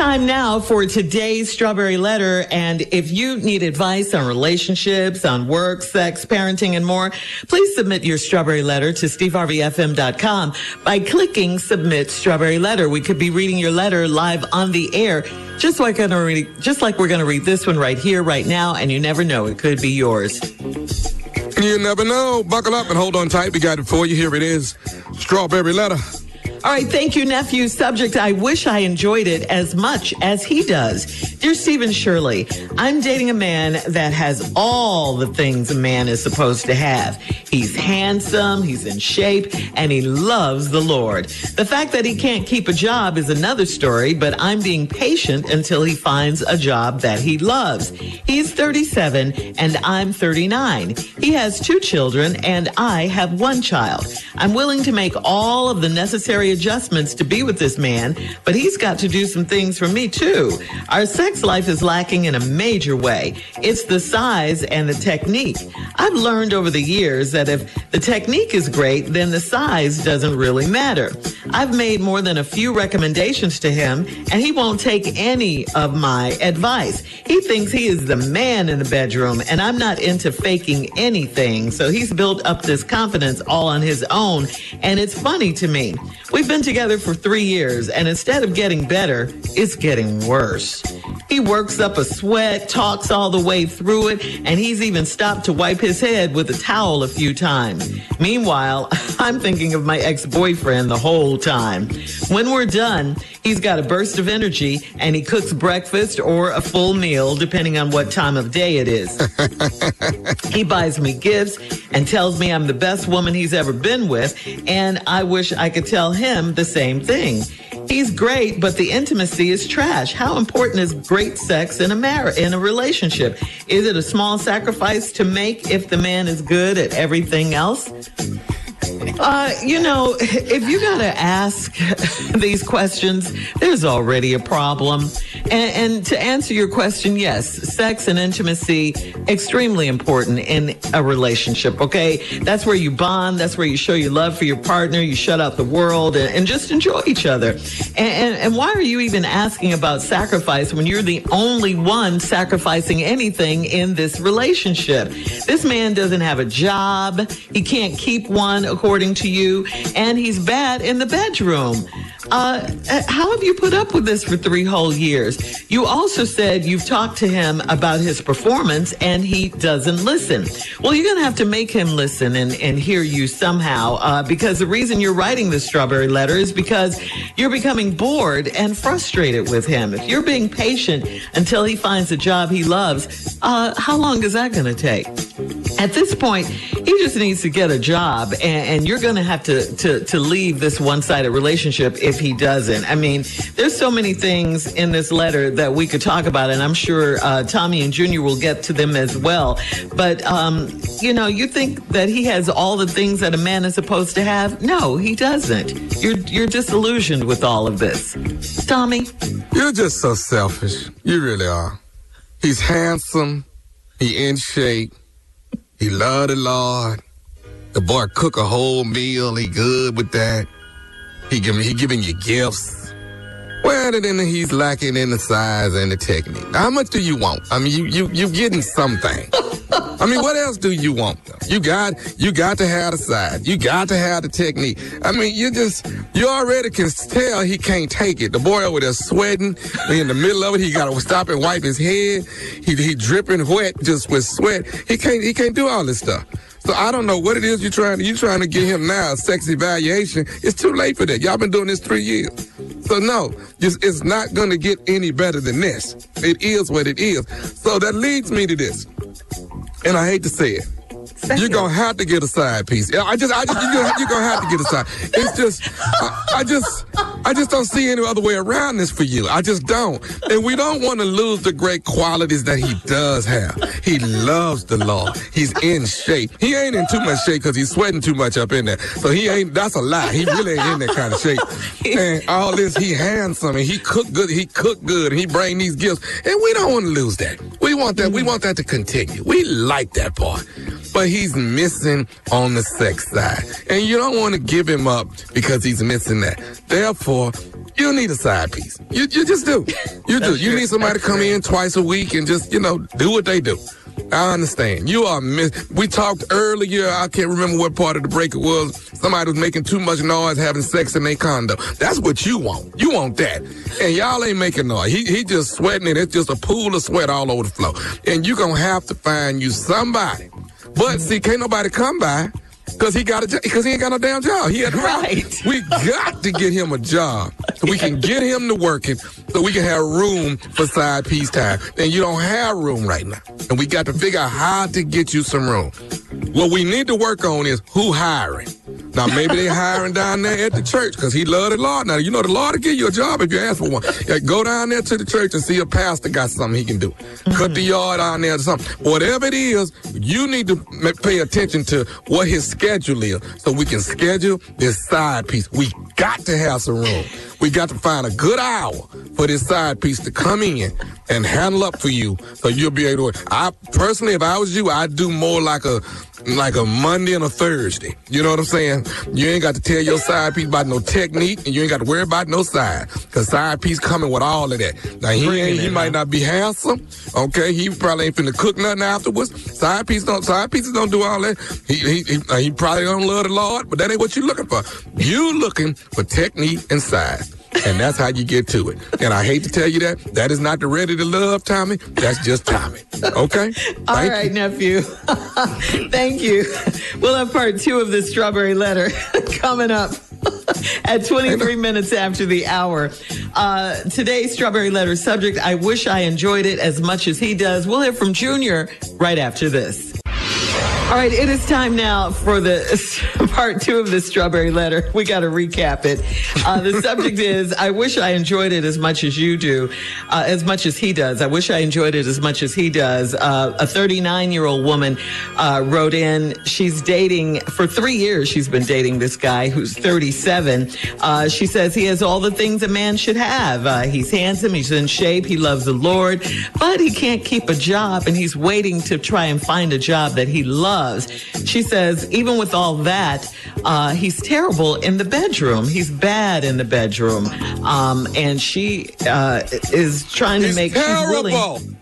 Time now for today's Strawberry Letter. And if you need advice on relationships, on work, sex, parenting, and more, please submit your Strawberry Letter to steveharveyfm.com by clicking Submit Strawberry Letter. We could be reading your letter live on the air, just like, gonna read, just like we're going to read this one right here, right now. And you never know, it could be yours. You never know. Buckle up and hold on tight. We got it for you. Here it is. Strawberry Letter. All right, thank you, nephew. Subject, I wish I enjoyed it as much as he does. Dear Stephen Shirley, I'm dating a man that has all the things a man is supposed to have. He's handsome, he's in shape, and he loves the Lord. The fact that he can't keep a job is another story, but I'm being patient until he finds a job that he loves. He's 37 and I'm 39. He has two children and I have one child. I'm willing to make all of the necessary adjustments to be with this man, but he's got to do some things for me too. Our sex life is lacking in a major way. It's the size and the technique. I've learned over the years that if the technique is great, then the size doesn't really matter. I've made more than a few recommendations to him, and he won't take any of my advice. He thinks he is the man in the bedroom, and I'm not into faking anything. So he's built up this confidence all on his own, and it's funny to me. We've been together for three years, and instead of getting better, it's getting worse. He works up a sweat, talks all the way through it, and he's even stopped to wipe his head with a towel a few times. Meanwhile, I'm thinking of my ex-boyfriend the whole time. When we're done, he's got a burst of energy and he cooks breakfast or a full meal, depending on what time of day it is. he buys me gifts and tells me I'm the best woman he's ever been with, and I wish I could tell him the same thing. He's great, but the intimacy is trash. How important is great sex in a marriage, in a relationship? Is it a small sacrifice to make if the man is good at everything else? Uh, you know, if you got to ask these questions, there's already a problem. And, and, to answer your question, yes, sex and intimacy extremely important in a relationship. Okay, that's where you bond. That's where you show your love for your partner. You shut out the world and, and just enjoy each other. And, and, and why are you even asking about sacrifice when you're the only one sacrificing anything in this relationship? This man doesn't have a job. He can't keep one according to you, and he's bad in the bedroom. Uh, how have you put up with this for three whole years? You also said you've talked to him about his performance and he doesn't listen. Well, you're going to have to make him listen and, and hear you somehow uh, because the reason you're writing the strawberry letter is because you're becoming bored and frustrated with him. If you're being patient until he finds a job he loves, uh, how long is that going to take? At this point, he just needs to get a job and, and you're going to have to, to, leave this one-sided relationship if he doesn't. I mean, there's so many things in this letter that we could talk about, and I'm sure uh, Tommy and Junior will get to them as well. But, um, you know, you think that he has all the things that a man is supposed to have? No, he doesn't. You're, you're disillusioned with all of this. Tommy? You're just so selfish. You really are. He's handsome. He in shape. He love the Lord. The boy cook a whole meal. He good with that. He giving he giving you gifts. Well, then he's lacking in the size and the technique. How much do you want? I mean, you you you getting something. I mean, what else do you want? Though? You got you got to have the side. You got to have the technique. I mean, you just you already can tell he can't take it. The boy over there sweating in the middle of it. He got to stop and wipe his head. He he dripping wet just with sweat. He can't he can't do all this stuff. So I don't know what it is you're trying to, you're trying to get him now, sex evaluation. It's too late for that. Y'all been doing this three years. So no, it's not going to get any better than this. It is what it is. So that leads me to this. And I hate to say it. You're gonna have to get a side piece. I just, I just, you're gonna, you're gonna have to get a side. It's just, I, I, just, I just don't see any other way around this for you. I just don't. And we don't want to lose the great qualities that he does have. He loves the law. He's in shape. He ain't in too much shape because he's sweating too much up in there. So he ain't. That's a lie. He really ain't in that kind of shape. And all this, he handsome and he cook good. He cook good and he bring these gifts. And we don't want to lose that. We want that. We want that to continue. We like that part but he's missing on the sex side. And you don't want to give him up because he's missing that. Therefore, you need a side piece. You, you just do. You do. You need somebody to come in twice a week and just, you know, do what they do. I understand. You are miss. We talked earlier. I can't remember what part of the break it was. Somebody was making too much noise having sex in their condo. That's what you want. You want that. And y'all ain't making noise. He he just sweating it. It's just a pool of sweat all over the floor. And you gonna have to find you somebody but see, can't nobody come by because he got a because he ain't got no damn job. He had right. We got to get him a job so we can get him to working so we can have room for side piece time. And you don't have room right now, and we got to figure out how to get you some room. What we need to work on is who hiring. Now maybe they hiring down there at the church because he love the Lord. Now you know the Lord will give you a job if you ask for one. Yeah, go down there to the church and see a pastor got something he can do. Cut the yard down there or something. Whatever it is, you need to pay attention to what his schedule is so we can schedule this side piece. We got to have some room. We got to find a good hour for this side piece to come in and handle up for you so you'll be able to. I personally, if I was you, I'd do more like a like a Monday and a Thursday. You know what I'm saying? You ain't got to tell your side piece about no technique, and you ain't got to worry about no side, cause side piece coming with all of that. Now he ain't, he might not be handsome, okay? He probably ain't finna cook nothing afterwards. Side piece don't side pieces don't do all that. He he he, he probably don't love the Lord, but that ain't what you looking for. You looking for technique and size and that's how you get to it. And I hate to tell you that that is not the ready to love, Tommy. That's just Tommy. Okay. All Thank right, you. nephew. Thank you. We'll have part two of the strawberry letter coming up. At 23 minutes after the hour. Uh, today's Strawberry Letter subject I wish I enjoyed it as much as he does. We'll hear from Junior right after this. All right, it is time now for the part two of the strawberry letter. We got to recap it. Uh, the subject is I wish I enjoyed it as much as you do, uh, as much as he does. I wish I enjoyed it as much as he does. Uh, a 39 year old woman uh, wrote in. She's dating for three years. She's been dating this guy who's 37. Uh, she says he has all the things a man should have. Uh, he's handsome, he's in shape, he loves the Lord, but he can't keep a job and he's waiting to try and find a job that he loves loves. She says, even with all that, uh, he's terrible in the bedroom. He's bad in the bedroom. Um, and she uh, is trying he's to make terrible. She's willing,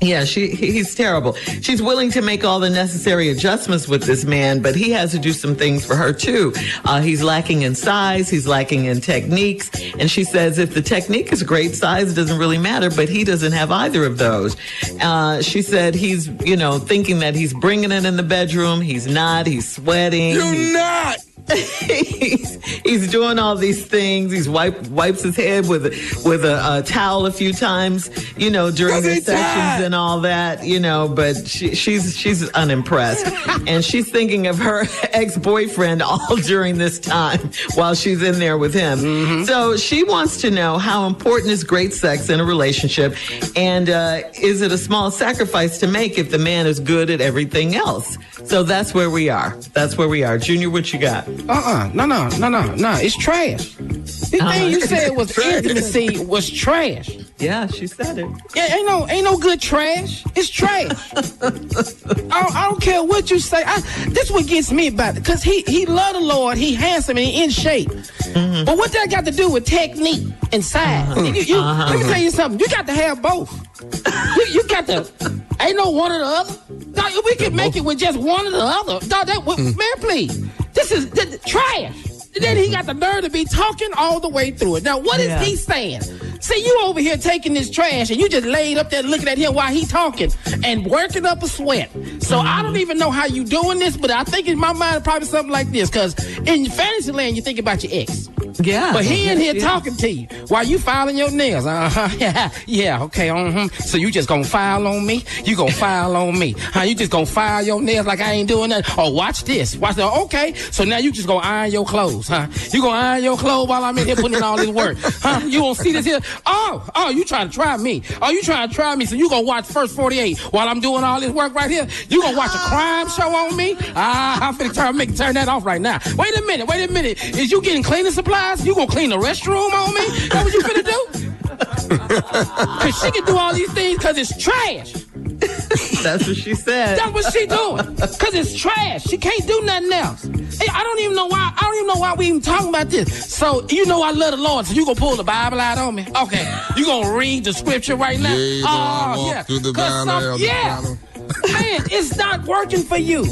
yeah, she he's terrible. She's willing to make all the necessary adjustments with this man, but he has to do some things for her too. Uh, he's lacking in size, he's lacking in techniques, and she says if the technique is great, size doesn't really matter. But he doesn't have either of those. Uh, she said he's you know thinking that he's bringing it in the bedroom. He's not. He's sweating. You're not he's, he's doing all these things. He's wipe, wipes his head with with a, a towel a few times, you know, during the sessions and all that, you know. But she, she's she's unimpressed, and she's thinking of her ex boyfriend all during this time while she's in there with him. Mm-hmm. So she wants to know how important is great sex in a relationship, and uh, is it a small sacrifice to make if the man is good at everything else? So that's where we are. That's where we are. Junior, what you got? Uh-uh. No, no, no, no, no. It's trash. The uh, thing you said was intimacy was trash. Yeah, she said it. Yeah, ain't no ain't no good trash. It's trash. I, don't, I, don't, care what you say. I, this what gets me about it. Cause he he love the Lord. He handsome and he in shape. Mm-hmm. But what that got to do with technique and size? Uh-huh. You, you, uh-huh. Let me tell you something. You got to have both. you, you got to. Ain't no one or the other. Dog, we can make it with just one or the other. Dog, that, Mm. Man, please. This is th- trash. And then he got the nerve to be talking all the way through it. Now, what is Yeah. he saying? See, you over here taking this trash and you just laid up there looking at him while he talking and working up a sweat. So I don't even know how you doing this, but I think in my mind probably something like this. Cause in fantasy land, you think about your ex. Yeah. But he in here Yeah. talking to you while you filing your nails. Uh-huh. Yeah, yeah, okay. Uh-huh. So you just gonna file on me? You gonna file on me? Huh? You just gonna file your nails like I ain't doing nothing? Oh, watch this. Watch that. Okay. So now you just gonna iron your clothes, huh? You gonna iron your clothes while I'm in here putting in all this work, huh? You gonna see this here? Oh, oh, you trying to try me? Oh, you trying to try me? So you gonna watch First 48 while I'm doing all this work right here? You gonna watch a crime show on me? Ah, I'm finna turn, make, turn that off right now. Wait a minute, wait a minute. Is you getting cleaning supplies? You gonna clean the restroom on me? That what you finna do? Cause she can do all these things cause it's trash. That's what she said. That's what she doing. Cause it's trash. She can't do nothing else. I don't even know why. I don't even know why we even talking about this. So you know I love the Lord. So you gonna pull the Bible out on me? Okay. You gonna read the scripture right now? Yea, though I walk oh, through the 'Cause valley some- of the yeah. Man, it's not working for you.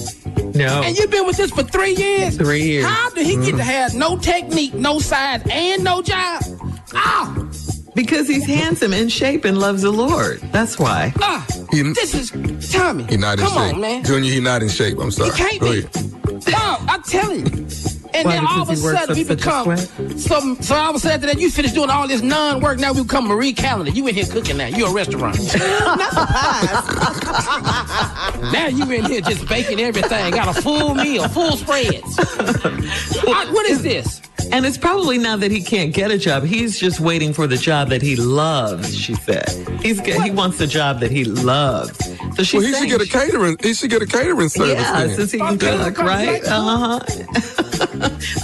No. And you've been with this for three years. Three years. How did he get to have no technique, no size, and no job? Ah, Because he's handsome, in shape, and loves the Lord. That's why. ah. He- This is Tommy. He not in Come shape. on, man. Junior, he not in shape. I'm sorry. He can't Go be. ahead. No, I'm telling you. And Why, then all of a because he works sudden up we become sweat? so so all of a sudden after that you finish doing all this non-work now we become Marie Callender. You in here cooking now. You a restaurant. now you in here just baking everything. Got a full meal, full spreads. I- what is this? And it's probably not that he can't get a job. He's just waiting for the job that he loves, she said. He's get, he wants the job that he loves. So she's Well, he should get a catering. He should get a catering service. Yeah, then. since he can cook, right? Uh-huh.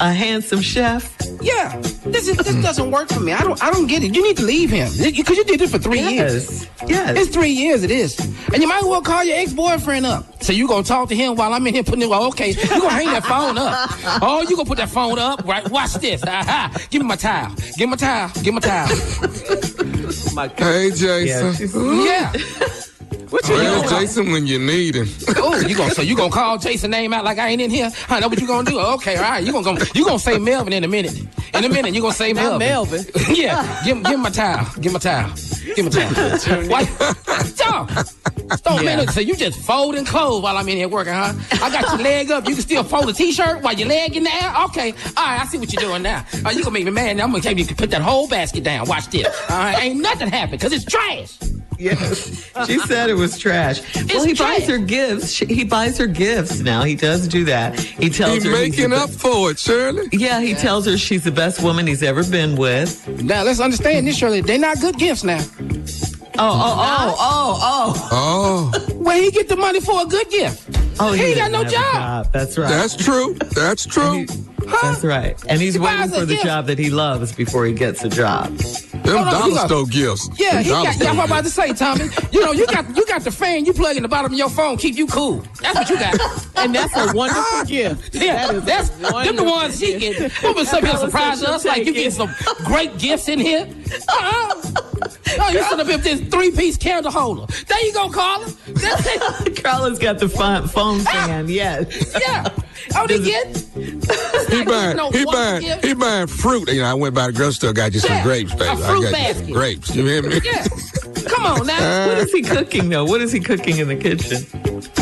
A handsome chef. Yeah, this is this doesn't work for me. I don't I don't get it. You need to leave him because you did this for three years. Yes. Yes. It's three years. It is, and you might as well call your ex boyfriend up. So you gonna talk to him while I'm in here putting it. Well, okay, you gonna hang that phone up. Oh, you gonna put that phone up, right? Watch this. Aha. Give me my towel. Give me my towel. Give me my towel. Hey, yeah, Jason. she's- Yeah. What you Where's doing? Jason when you need him? Oh, you gonna so you gonna call Jason name out like I ain't in here? Huh, know what you gonna do? Oh, okay, all right. You gonna go, you gonna say Melvin in a minute. In a minute, you gonna say Melvin. Melvin. yeah. Give, give him my towel. Give him my towel. Give him a towel. Why? Stop. Stop, man. So you just folding clothes while I'm in here working, huh? I got your leg up. You can still fold a t-shirt while your leg in the air? Okay. All right, I see what you're doing now. Oh, you gonna make me mad. Now I'm gonna tell you to put that whole basket down. Watch this. All right, ain't nothing happened because it's trash. Yes. She said it was trash. well, he trash. buys her gifts. She, he buys her gifts now. He does do that. He tells He her he's making the up for it, Shirley. Yeah, he tells her she's the best woman he's ever been with. Now let's understand this, Shirley. They're not good gifts now. Oh, oh, oh, oh, Oh, oh. Where he get the money for a good gift? oh. He ain't got no have a job. That's right. that's true. That's true. That's right. And he's He waiting for the gift. job that he loves before he gets a job. Them Hold on, dollar got- store gifts. Yeah, Them he got. Yeah, I'm gifts. about to say, Tommy. You know, you got you got the fan you plug in the bottom of your phone, keep you cool. That's what you got. And that's a wonderful gift. Yeah, That is that's a them the ones she gift. get. Don't be some here surprise she'll us like you take get some great gifts in here. Uh-uh. Oh, you sit up here with this three-piece candle holder. There you go, Carla. That's it. Carla's got the phone, phone fan. Yes. Yeah. Oh, they get. He buying, No he one buying, gift. he buying fruit. You know, I went by the grocery store, got you some Yeah, grapes, baby. a I fruit got you basket. some grapes. You hear me? Yeah. Come on now. What is he cooking though? What is he cooking in the kitchen?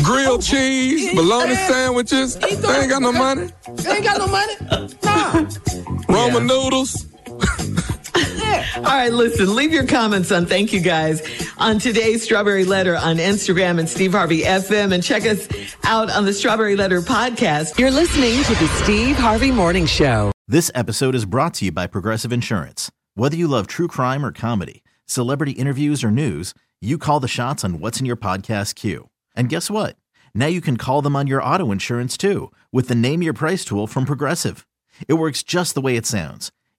Grilled oh, cheese, bologna sandwiches. They ain't got no money. They ain't got no money. Nah. Roman noodles. Yeah. All right, listen, leave your comments on thank you guys on today's Strawberry Letter on Instagram and Steve Harvey FM and check us out on the Strawberry Letter podcast. You're listening to the Steve Harvey Morning Show. This episode is brought to you by Progressive Insurance. Whether you love true crime or comedy, celebrity interviews or news, you call the shots on what's in your podcast queue. And guess what? Now you can call them on your auto insurance too with the Name Your Price tool from Progressive. It works just the way it sounds.